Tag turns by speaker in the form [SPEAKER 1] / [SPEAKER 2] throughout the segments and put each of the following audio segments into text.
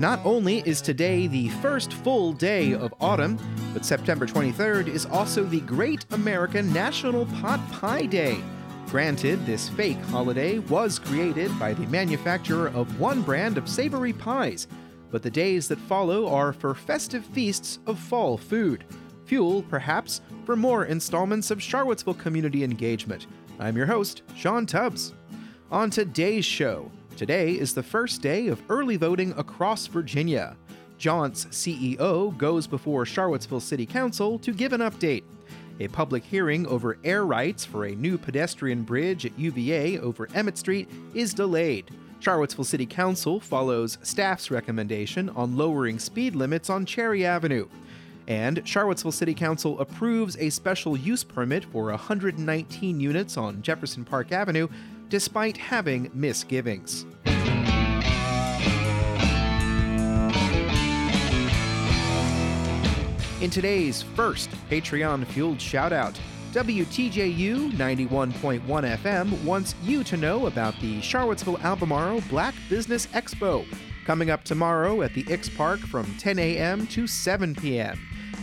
[SPEAKER 1] Not only is today the first full day of autumn, but September 23rd is also the Great American National Pot Pie Day. Granted, this fake holiday was created by the manufacturer of one brand of savory pies, but the days that follow are for festive feasts of fall food. Fuel, perhaps, for more installments of Charlottesville Community Engagement. I'm your host, Sean Tubbs. On today's show, today is the first day of early voting across Virginia. Jaunt's CEO goes before Charlottesville City Council to give an update. A public hearing over air rights for a new pedestrian bridge at UVA over Emmett Street is delayed. Charlottesville City Council follows staff's recommendation on lowering speed limits on Cherry Avenue. And Charlottesville City Council approves a special use permit for 119 units on Jefferson Park Avenue despite having misgivings. In today's first Patreon fueled shoutout, WTJU 91.1 FM wants you to know about the Charlottesville Albemarle Black Business Expo coming up tomorrow at the X Park from 10 a.m. to 7 p.m.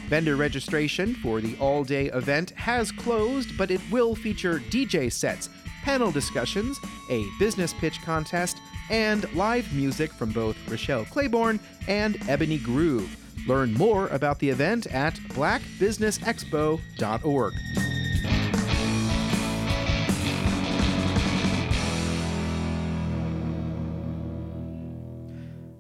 [SPEAKER 1] Vendor registration for the all day event has closed, but it will feature DJ sets, panel discussions, a business pitch contest, and live music from both Rochelle Claiborne and Ebony Groove. Learn more about the event at blackbusinessexpo.org.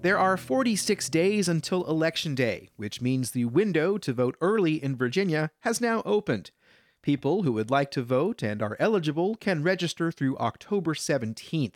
[SPEAKER 1] There are 46 days until Election Day, which means the window to vote early in Virginia has now opened. People who would like to vote and are eligible can register through October 17th.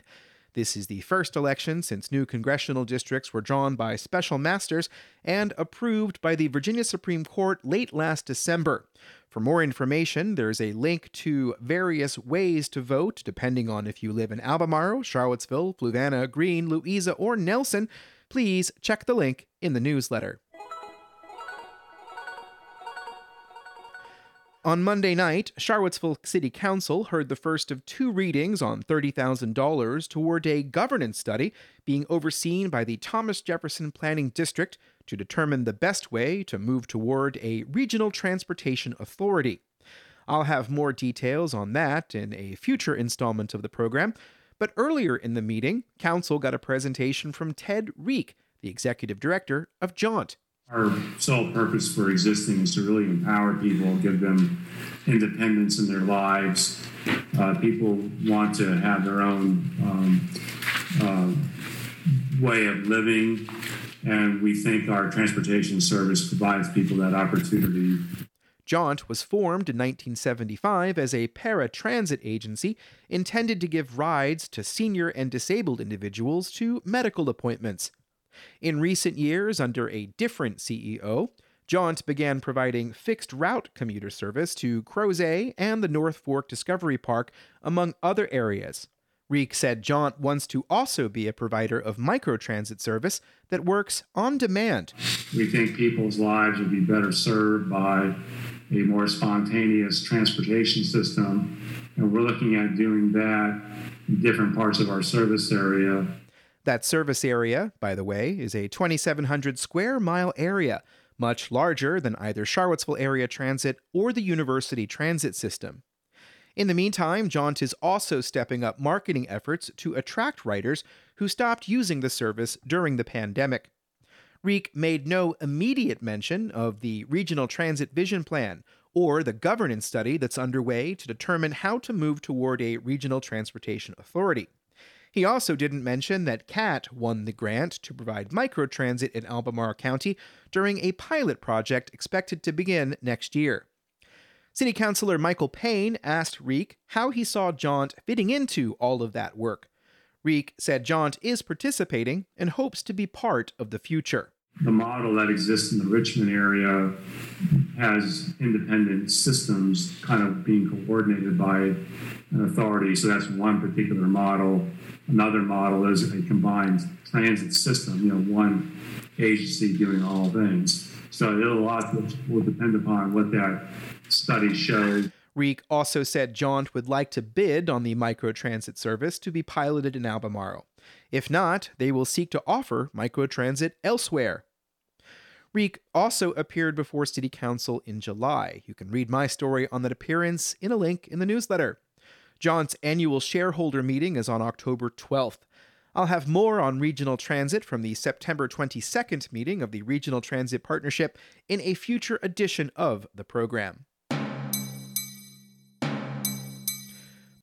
[SPEAKER 1] This is the first election since new congressional districts were drawn by special masters and approved by the Virginia Supreme Court late last December. For more information, there's a link to various ways to vote, depending on if you live in Albemarle, Charlottesville, Fluvanna, Greene, Louisa, or Nelson. Please check the link in the newsletter. On Monday night, Charlottesville City Council heard the first of two readings on $30,000 toward a governance study being overseen by the Thomas Jefferson Planning District to determine the best way to move toward a regional transportation authority. I'll have more details on that in a future installment of the program, but earlier in the meeting, Council got a presentation from Ted Rieck, the executive director of Jaunt.
[SPEAKER 2] Our sole purpose for existing is to really empower people, give them independence in their lives. Uh, people want to have their own um, uh, way of living, and we think our transportation service provides people that opportunity.
[SPEAKER 1] Jaunt was formed in 1975 as a paratransit agency intended to give rides to senior and disabled individuals to medical appointments. In recent years, under a different CEO, Jaunt began providing fixed route commuter service to Crozet and the North Fork Discovery Park, among other areas. Rieck said Jaunt wants to also be a provider of microtransit service that works on demand.
[SPEAKER 2] We think people's lives would be better served by a more spontaneous transportation system, and we're looking at doing that in different parts of our service area
[SPEAKER 1] that service area, by the way, is a 2,700 square mile area, much larger than either Charlottesville Area Transit or the University Transit System. In the meantime, Jaunt is also stepping up marketing efforts to attract riders who stopped using the service during the pandemic. Rieck made no immediate mention of the Regional Transit Vision Plan or the governance study that's underway to determine how to move toward a regional transportation authority. He also didn't mention that CAT won the grant to provide microtransit in Albemarle County during a pilot project expected to begin next year. City Councilor Michael Payne asked Rieck how he saw Jaunt fitting into all of that work. Rieck said Jaunt is participating and hopes to be part of the future.
[SPEAKER 2] The model that exists in the Richmond area has independent systems kind of being coordinated by an authority. So that's one particular model. Another model is a combined transit system, you know, one agency doing all things. So a lot will depend upon what that study shows.
[SPEAKER 1] Rieck also said Jaunt would like to bid on the microtransit service to be piloted in Albemarle. If not, they will seek to offer microtransit elsewhere. Rieck also appeared before City Council in July. You can read my story on that appearance in a link in the newsletter. Jaunt's annual shareholder meeting is on October 12th. I'll have more on regional transit from the September 22nd meeting of the Regional Transit Partnership in a future edition of the program.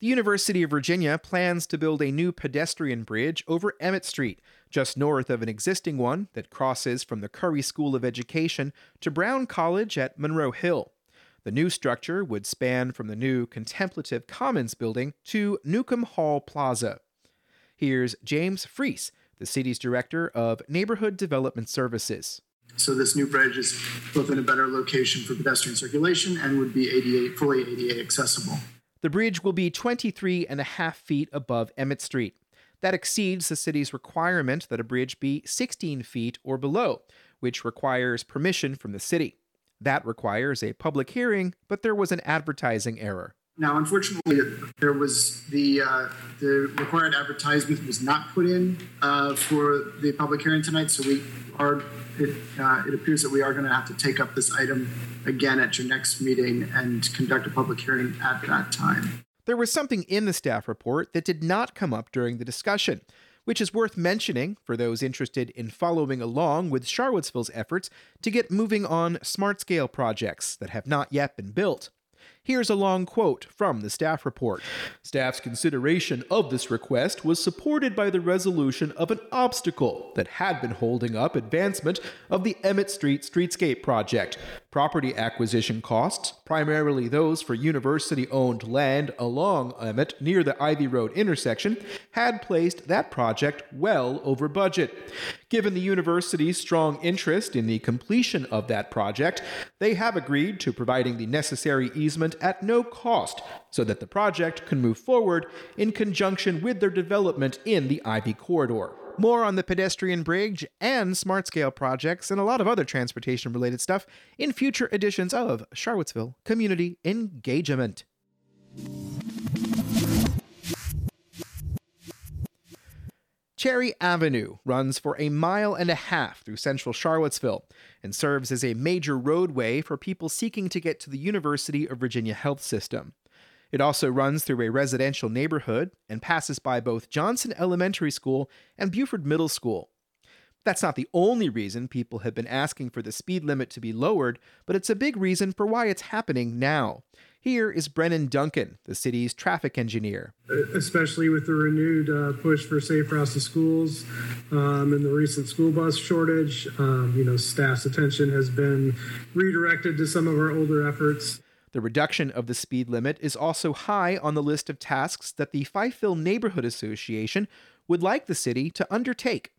[SPEAKER 1] The University of Virginia plans to build a new pedestrian bridge over Emmett Street, just north of an existing one that crosses from the Curry School of Education to Brown College at Monroe Hill. The new structure would span from the new Contemplative Commons building to Newcomb Hall Plaza. Here's James Freas, the city's director of Neighborhood Development Services.
[SPEAKER 3] So this new bridge is both in a better location for pedestrian circulation and would be ADA, fully ADA accessible.
[SPEAKER 1] The bridge will be 23 and a half feet above Emmett Street. That exceeds the city's requirement that a bridge be 16 feet or below, which requires permission from the city. That requires a public hearing, but there was an advertising error.
[SPEAKER 3] Now, unfortunately, there was the uh, the required advertisement was not put in uh, for the public hearing tonight, so we are it, uh, it appears that we are going to have to take up this item again at your next meeting and conduct a public hearing at that time.
[SPEAKER 1] There was something in the staff report that did not come up during the discussion, which is worth mentioning for those interested in following along with Charlottesville's efforts to get moving on smart scale projects that have not yet been built. Here's a long quote from the staff report. Staff's consideration of this request was supported by the resolution of an obstacle that had been holding up advancement of the Emmett Street Streetscape project. Property acquisition costs, primarily those for university owned land along Emmett near the Ivy Road intersection, had placed that project well over budget. Given the university's strong interest in the completion of that project, they have agreed to providing the necessary easement at no cost so that the project can move forward in conjunction with their development in the Ivy Corridor. More on the pedestrian bridge and smart scale projects and a lot of other transportation related stuff in future editions of Charlottesville Community Engagement. Cherry Avenue runs for a mile and a half through central Charlottesville and serves as a major roadway for people seeking to get to the University of Virginia Health System. It also runs through a residential neighborhood and passes by both Johnson Elementary School and Buford Middle School. That's not the only reason people have been asking for the speed limit to be lowered, but it's a big reason for why it's happening now. Here is Brennan Duncan, the city's traffic engineer.
[SPEAKER 4] Especially with the renewed uh, push for safe routes to schools um, and the recent school bus shortage, um, you know, staff's attention has been redirected to some of our older efforts.
[SPEAKER 1] The reduction of the speed limit is also high on the list of tasks that the Fifeville Neighborhood Association would like the city to undertake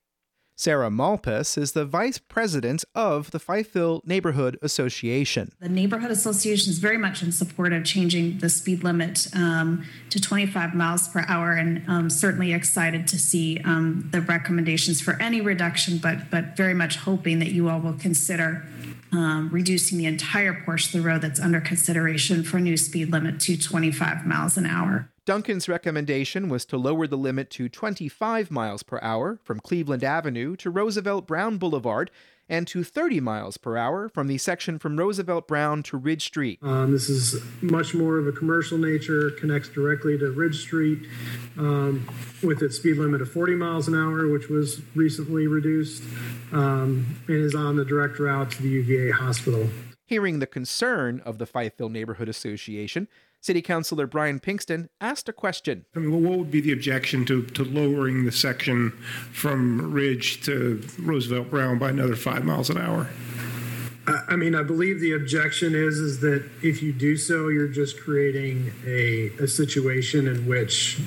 [SPEAKER 1] Sarah Malpas is the vice president of the Fifeville Neighborhood Association.
[SPEAKER 5] The Neighborhood Association is very much in support of changing the speed limit um, to 25 miles per hour, and um, certainly excited to see um, the recommendations for any reduction, but but very much hoping that you all will consider um, reducing the entire portion of the road that's under consideration for a new speed limit to 25 miles an hour.
[SPEAKER 1] Duncan's recommendation was to lower the limit to 25 miles per hour from Cleveland Avenue to Roosevelt Brown Boulevard and to 30 miles per hour from the section from Roosevelt Brown to Ridge Street.
[SPEAKER 4] Um, this is much more of a commercial nature, connects directly to Ridge Street um, with its speed limit of 40 miles an hour, which was recently reduced, um, and is on the direct route to the UVA hospital.
[SPEAKER 1] Hearing the concern of the Fifeville Neighborhood Association, City Councilor Brian Pinkston asked a question.
[SPEAKER 6] I mean, what would be the objection to, to lowering the section from Ridge to Roosevelt Brown by another five miles an hour?
[SPEAKER 4] I mean, I believe the objection is is that if you do so, you're just creating a, a situation in which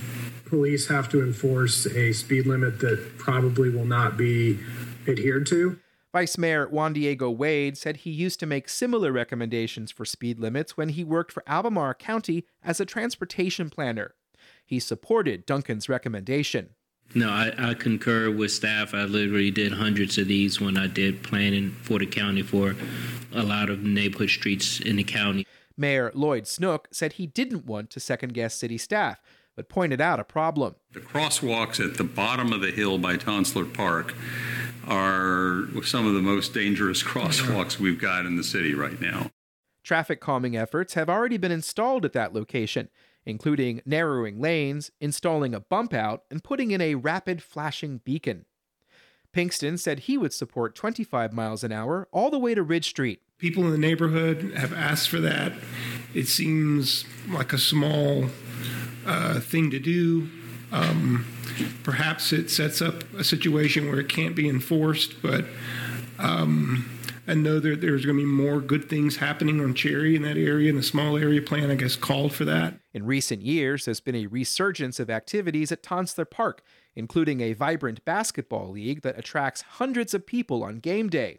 [SPEAKER 4] police have to enforce a speed limit that probably will not be adhered to.
[SPEAKER 1] Vice Mayor Juan Diego Wade said he used to make similar recommendations for speed limits when he worked for Albemarle County as a transportation planner. He supported Duncan's recommendation.
[SPEAKER 7] No, I, I, concur with staff. I literally did hundreds of these when I did planning for the county for a lot of neighborhood streets in the county.
[SPEAKER 1] Mayor Lloyd Snook said he didn't want to second guess city staff, but pointed out a problem.
[SPEAKER 8] The crosswalks at the bottom of the hill by Tonsler Park are some of the most dangerous crosswalks we've got in the city right now.
[SPEAKER 1] Traffic calming efforts have already been installed at that location, including narrowing lanes, installing a bump out, and putting in a rapid flashing beacon. Pinkston said he would support 25 miles an hour all the way to Ridge Street.
[SPEAKER 6] People in the neighborhood have asked for that. It seems like a small uh, thing to do. Um, perhaps it sets up a situation where it can't be enforced, but um, I know that there's going to be more good things happening on Cherry in that area, and the small area plan, I guess, called for that.
[SPEAKER 1] In recent years, there's been a resurgence of activities at Tonsler Park, including a vibrant basketball league that attracts hundreds of people on game day.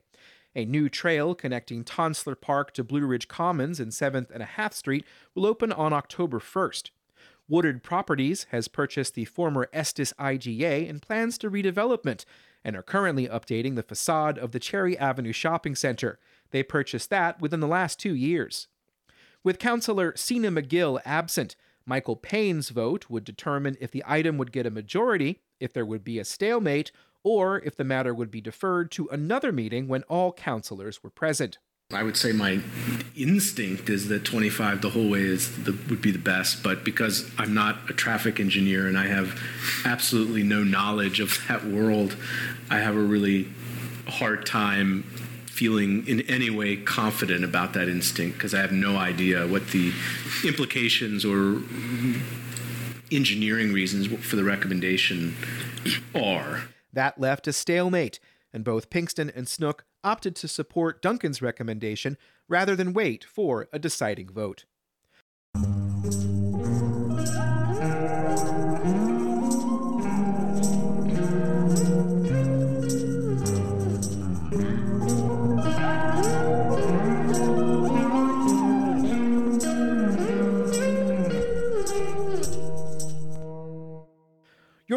[SPEAKER 1] A new trail connecting Tonsler Park to Blue Ridge Commons and 7th and a Half Street will open on October 1st. Woodard Properties has purchased the former Estes IGA and plans to redevelopment and are currently updating the facade of the Cherry Avenue Shopping Center. They purchased that within the last two years. With Councillor Sena Magill absent, Michael Payne's vote would determine if the item would get a majority, if there would be a stalemate, or if the matter would be deferred to another meeting when all councillors were present.
[SPEAKER 9] I would say my instinct is that 25 the whole way is the, would be the best, but because I'm not a traffic engineer and I have absolutely no knowledge of that world, I have a really hard time feeling in any way confident about that instinct because I have no idea what the implications or engineering reasons for the recommendation are.
[SPEAKER 1] That left a stalemate, and both Pinkston and Snook opted to support Duncan's recommendation rather than wait for a deciding vote.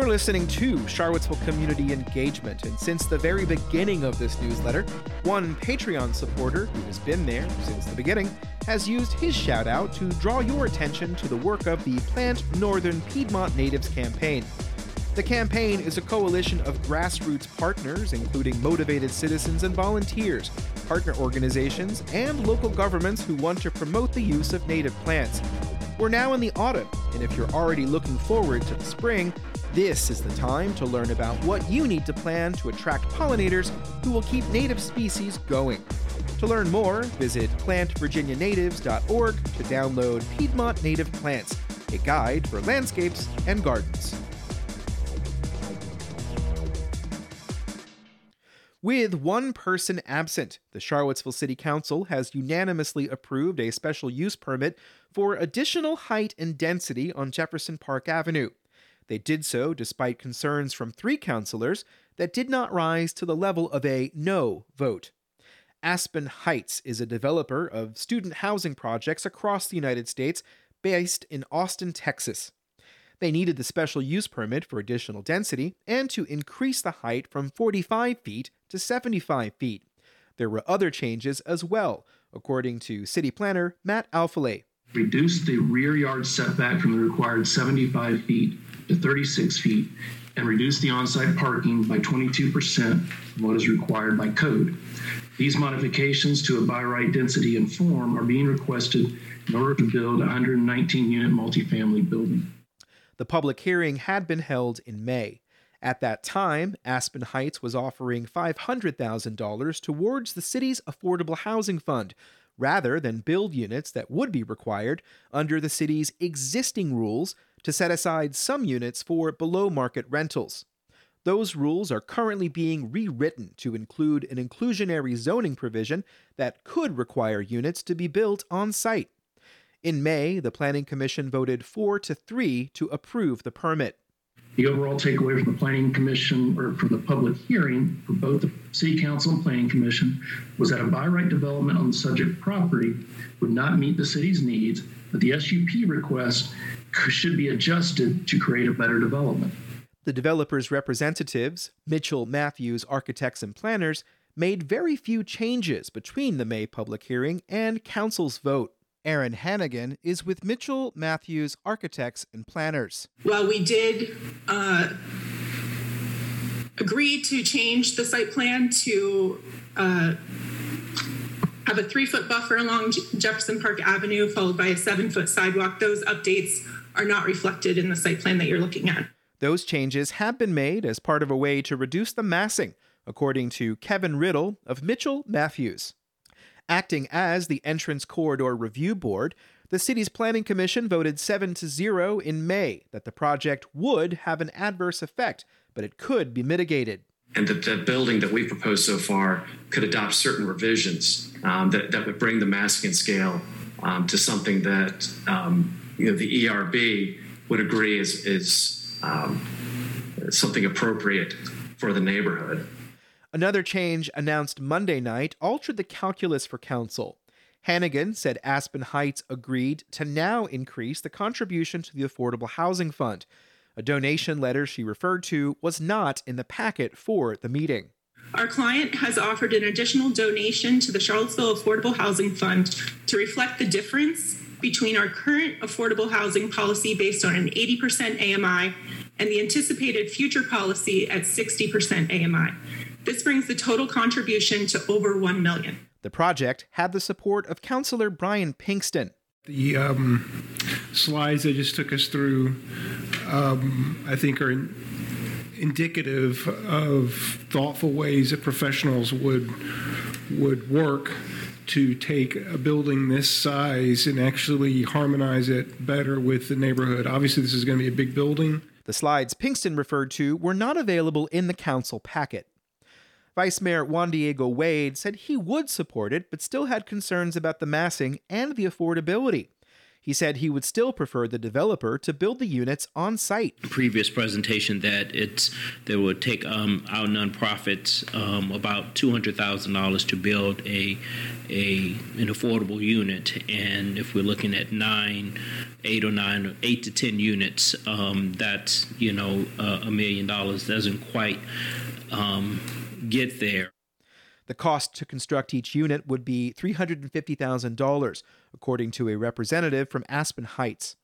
[SPEAKER 1] You're listening to Charlottesville Community Engagement, and since the very beginning of this newsletter, one Patreon supporter who has been there since the beginning has used his shout out to draw your attention to the work of the Plant Northern Piedmont Natives campaign. The campaign is a coalition of grassroots partners, including motivated citizens and volunteers, partner organizations, and local governments who want to promote the use of native plants. We're now in the autumn, and if you're already looking forward to the spring, this is the time to learn about what you need to plan to attract pollinators who will keep native species going. To learn more, visit plantvirginianatives.org to download Piedmont Native Plants, a guide for landscapes and gardens. With one person absent, the Charlottesville City Council has unanimously approved a special use permit for additional height and density on Jefferson Park Avenue. They did so despite concerns from three councilors that did not rise to the level of a no vote. Aspen Heights is a developer of student housing projects across the United States based in Austin, Texas. They needed the special use permit for additional density and to increase the height from 45 feet to 75 feet. There were other changes as well, according to city planner Matt Alfele.
[SPEAKER 10] Reduce the rear yard setback from the required 75 feet to 36 feet and reduce the on-site parking by 22% from what is required by code. These modifications to a by right density and form are being requested in order to build a 119 unit multifamily building.
[SPEAKER 1] The public hearing had been held in May. At that time, Aspen Heights was offering $500,000 towards the city's affordable housing fund, rather than build units that would be required under the city's existing rules to set aside some units for below market rentals. Those rules are currently being rewritten to include an inclusionary zoning provision that could require units to be built on site. In May, the Planning Commission voted 4 to 3 to approve the permit.
[SPEAKER 10] The overall takeaway from the Planning Commission or from the public hearing for both the City Council and Planning Commission was that a by right development on the subject property would not meet the city's needs, but the SUP request should be adjusted to create a better development.
[SPEAKER 1] The developer's representatives, Mitchell Matthews Architects and Planners, made very few changes between the May public hearing and Council's vote. Erin Hannegan is with Mitchell Matthews Architects and Planners.
[SPEAKER 11] Well, we did uh, agree to change the site plan to uh, have a three foot buffer along Jefferson Park Avenue, followed by a seven foot sidewalk. Those updates are not reflected in the site plan that you're looking at.
[SPEAKER 1] Those changes have been made as part of a way to reduce the massing, according to Kevin Riddle of Mitchell Matthews. Acting as the Entrance Corridor Review Board, the city's planning commission voted 7 to 0 in May that the project would have an adverse effect, but it could be mitigated.
[SPEAKER 12] And that the building that we've proposed so far could adopt certain revisions um, that, that would bring the massing scale um, to something that um, you know, the ERB would agree is, is um, something appropriate for the neighborhood.
[SPEAKER 1] Another change announced Monday night altered the calculus for council. Hannegan said Aspen Heights agreed to now increase the contribution to the Affordable Housing Fund. A donation letter she referred to was not in the packet for the meeting.
[SPEAKER 11] Our client has offered an additional donation to the Charlottesville Affordable Housing Fund to reflect the difference between our current affordable housing policy based on an 80% AMI and the anticipated future policy at 60% AMI. This brings the total contribution to over 1 million.
[SPEAKER 1] The project had the support of Councillor Brian Pinkston.
[SPEAKER 6] The um, slides they just took us through, um, I think, are in, indicative of thoughtful ways that professionals would would work to take a building this size and actually harmonize it better with the neighborhood. Obviously, this is going to be a big building.
[SPEAKER 1] The slides Pinkston referred to were not available in the council packet. Vice Mayor Juan Diego Wade said he would support it, but still had concerns about the massing and the affordability. He said he would still prefer the developer to build the units on site.
[SPEAKER 7] Previous presentation that it's that would take um, our nonprofits um, about two hundred thousand dollars to build a a an affordable unit, and if we're looking at nine, eight or nine, or eight to ten units, um, that's you know uh, a million dollars doesn't quite um, get there.
[SPEAKER 1] The cost to construct each unit would be $350,000, according to a representative from Aspen Heights.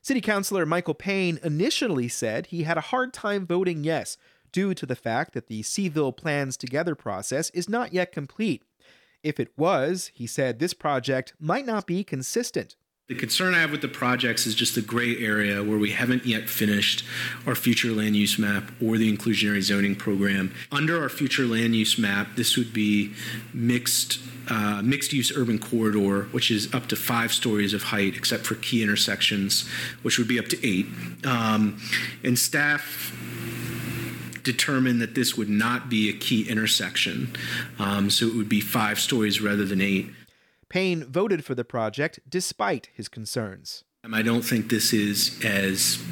[SPEAKER 1] City Councilor Michael Payne initially said he had a hard time voting yes due to the fact that the C-ville Plans Together process is not yet complete. If it was, he said this project might not be consistent.
[SPEAKER 9] The concern I have with the projects is just the gray area where we haven't yet finished our future land use map or the inclusionary zoning program. Under our future land use map, this would be mixed uh, mixed use urban corridor, which is up to five stories of height, except for key intersections, which would be up to eight. Um, and staff determined that this would not be a key intersection, um, so it would be five stories rather than eight.
[SPEAKER 1] Payne voted for the project despite his concerns.
[SPEAKER 9] I don't think this is as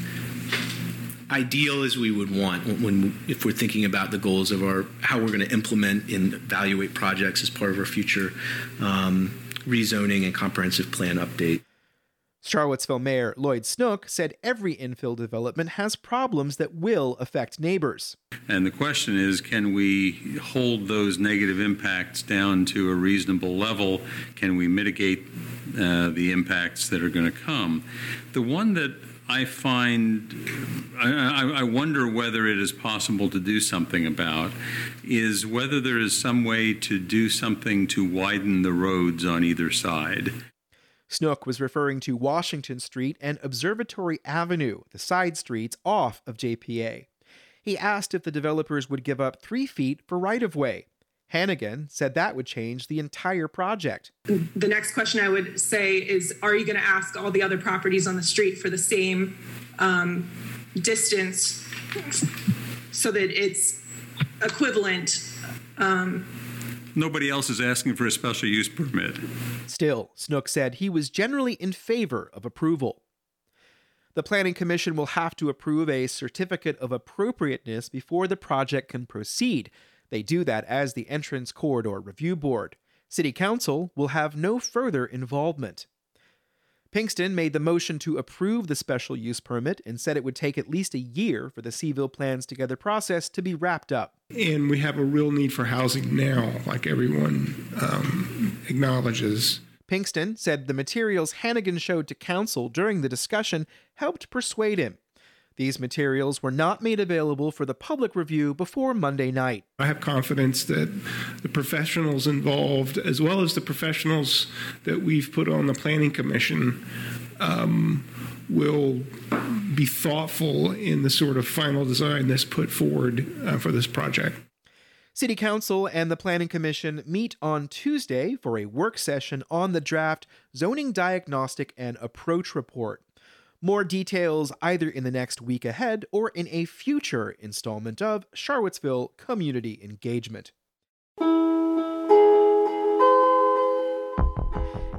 [SPEAKER 9] ideal as we would want when if we're thinking about the goals of our how we're going to implement and evaluate projects as part of our future um, rezoning and comprehensive plan update.
[SPEAKER 1] Charlottesville Mayor Lloyd Snook said every infill development has problems that will affect neighbors.
[SPEAKER 8] And the question is can we hold those negative impacts down to a reasonable level? Can we mitigate uh, the impacts that are going to come? The one that I find, I, I, wonder whether it is possible to do something about, is whether there is some way to do something to widen the roads on either side.
[SPEAKER 1] Snook was referring to Washington Street and Observatory Avenue, the side streets off of JPA. He asked if the developers would give up three feet for right of way. Hannegan said that would change the entire project.
[SPEAKER 11] The next question I would say is Are you going to ask all the other properties on the street for the same um, distance so that it's equivalent? Um,
[SPEAKER 8] Nobody else is asking for a special use permit.
[SPEAKER 1] Still, Snook said he was generally in favor of approval. The Planning Commission will have to approve a certificate of appropriateness before the project can proceed. They do that as the Entrance Corridor Review Board. City Council will have no further involvement. Pinkston made the motion to approve the special use permit and said it would take at least a year for the C-ville Plans Together process to be wrapped up.
[SPEAKER 6] And we have a real need for housing now, like everyone um, acknowledges.
[SPEAKER 1] Pinkston said the materials Hannegan showed to council during the discussion helped persuade him. These materials were not made available for the public review before Monday night.
[SPEAKER 6] I have confidence that the professionals involved, as well as the professionals that we've put on the Planning Commission, um, will be thoughtful in the sort of final design that's put forward uh, for this project.
[SPEAKER 1] City Council and the Planning Commission meet on Tuesday for a work session on the draft Zoning Diagnostic and Approach Report. More details either in the next week ahead or in a future installment of Charlottesville Community Engagement.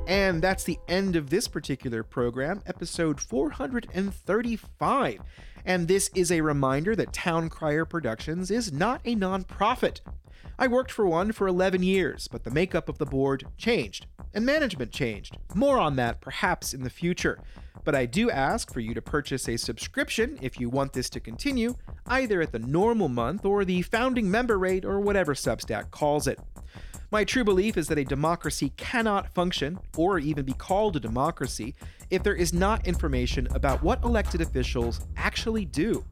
[SPEAKER 1] And that's the end of this particular program, episode 435. And this is a reminder that Town Crier Productions is not a nonprofit. I worked for one for 11 years, but the makeup of the board changed, and management changed. More on that perhaps in the future. But I do ask for you to purchase a subscription if you want this to continue, either at the normal month or the founding member rate or whatever Substack calls it. My true belief is that a democracy cannot function, or even be called a democracy, if there is not information about what elected officials actually do.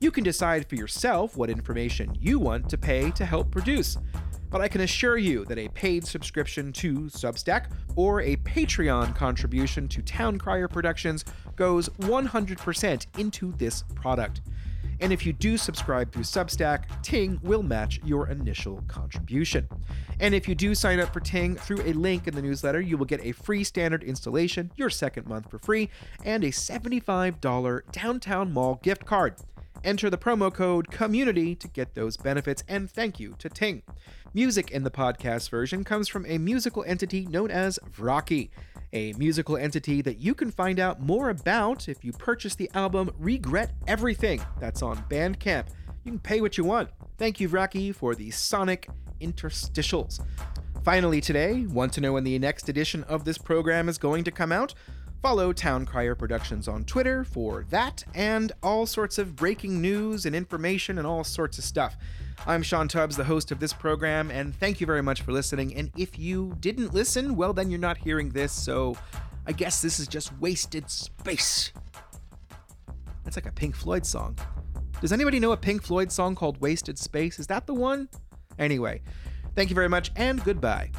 [SPEAKER 1] You can decide for yourself what information you want to pay to help produce. But I can assure you that a paid subscription to Substack or a Patreon contribution to Town Crier Productions goes 100% into this product. And if you do subscribe through Substack, Ting will match your initial contribution. And if you do sign up for Ting through a link in the newsletter, you will get a free standard installation, your second month for free, and a $75 downtown mall gift card. Enter the promo code COMMUNITY to get those benefits, and thank you to Ting. Music in the podcast version comes from a musical entity known as Vrocky, a musical entity that you can find out more about if you purchase the album Regret Everything. That's on Bandcamp. You can pay what you want. Thank you, Vrocky, for the sonic interstitials. Finally, today, want to know when the next edition of this program is going to come out? Follow Town Crier Productions on Twitter for that and all sorts of breaking news and information and all sorts of stuff. I'm Sean Tubbs, the host of this program, and thank you very much for listening. And if you didn't listen, well, then you're not hearing this, so I guess this is just wasted space. That's like a Pink Floyd song. Does anybody know a Pink Floyd song called Wasted Space? Is that the one? Anyway, thank you very much and goodbye.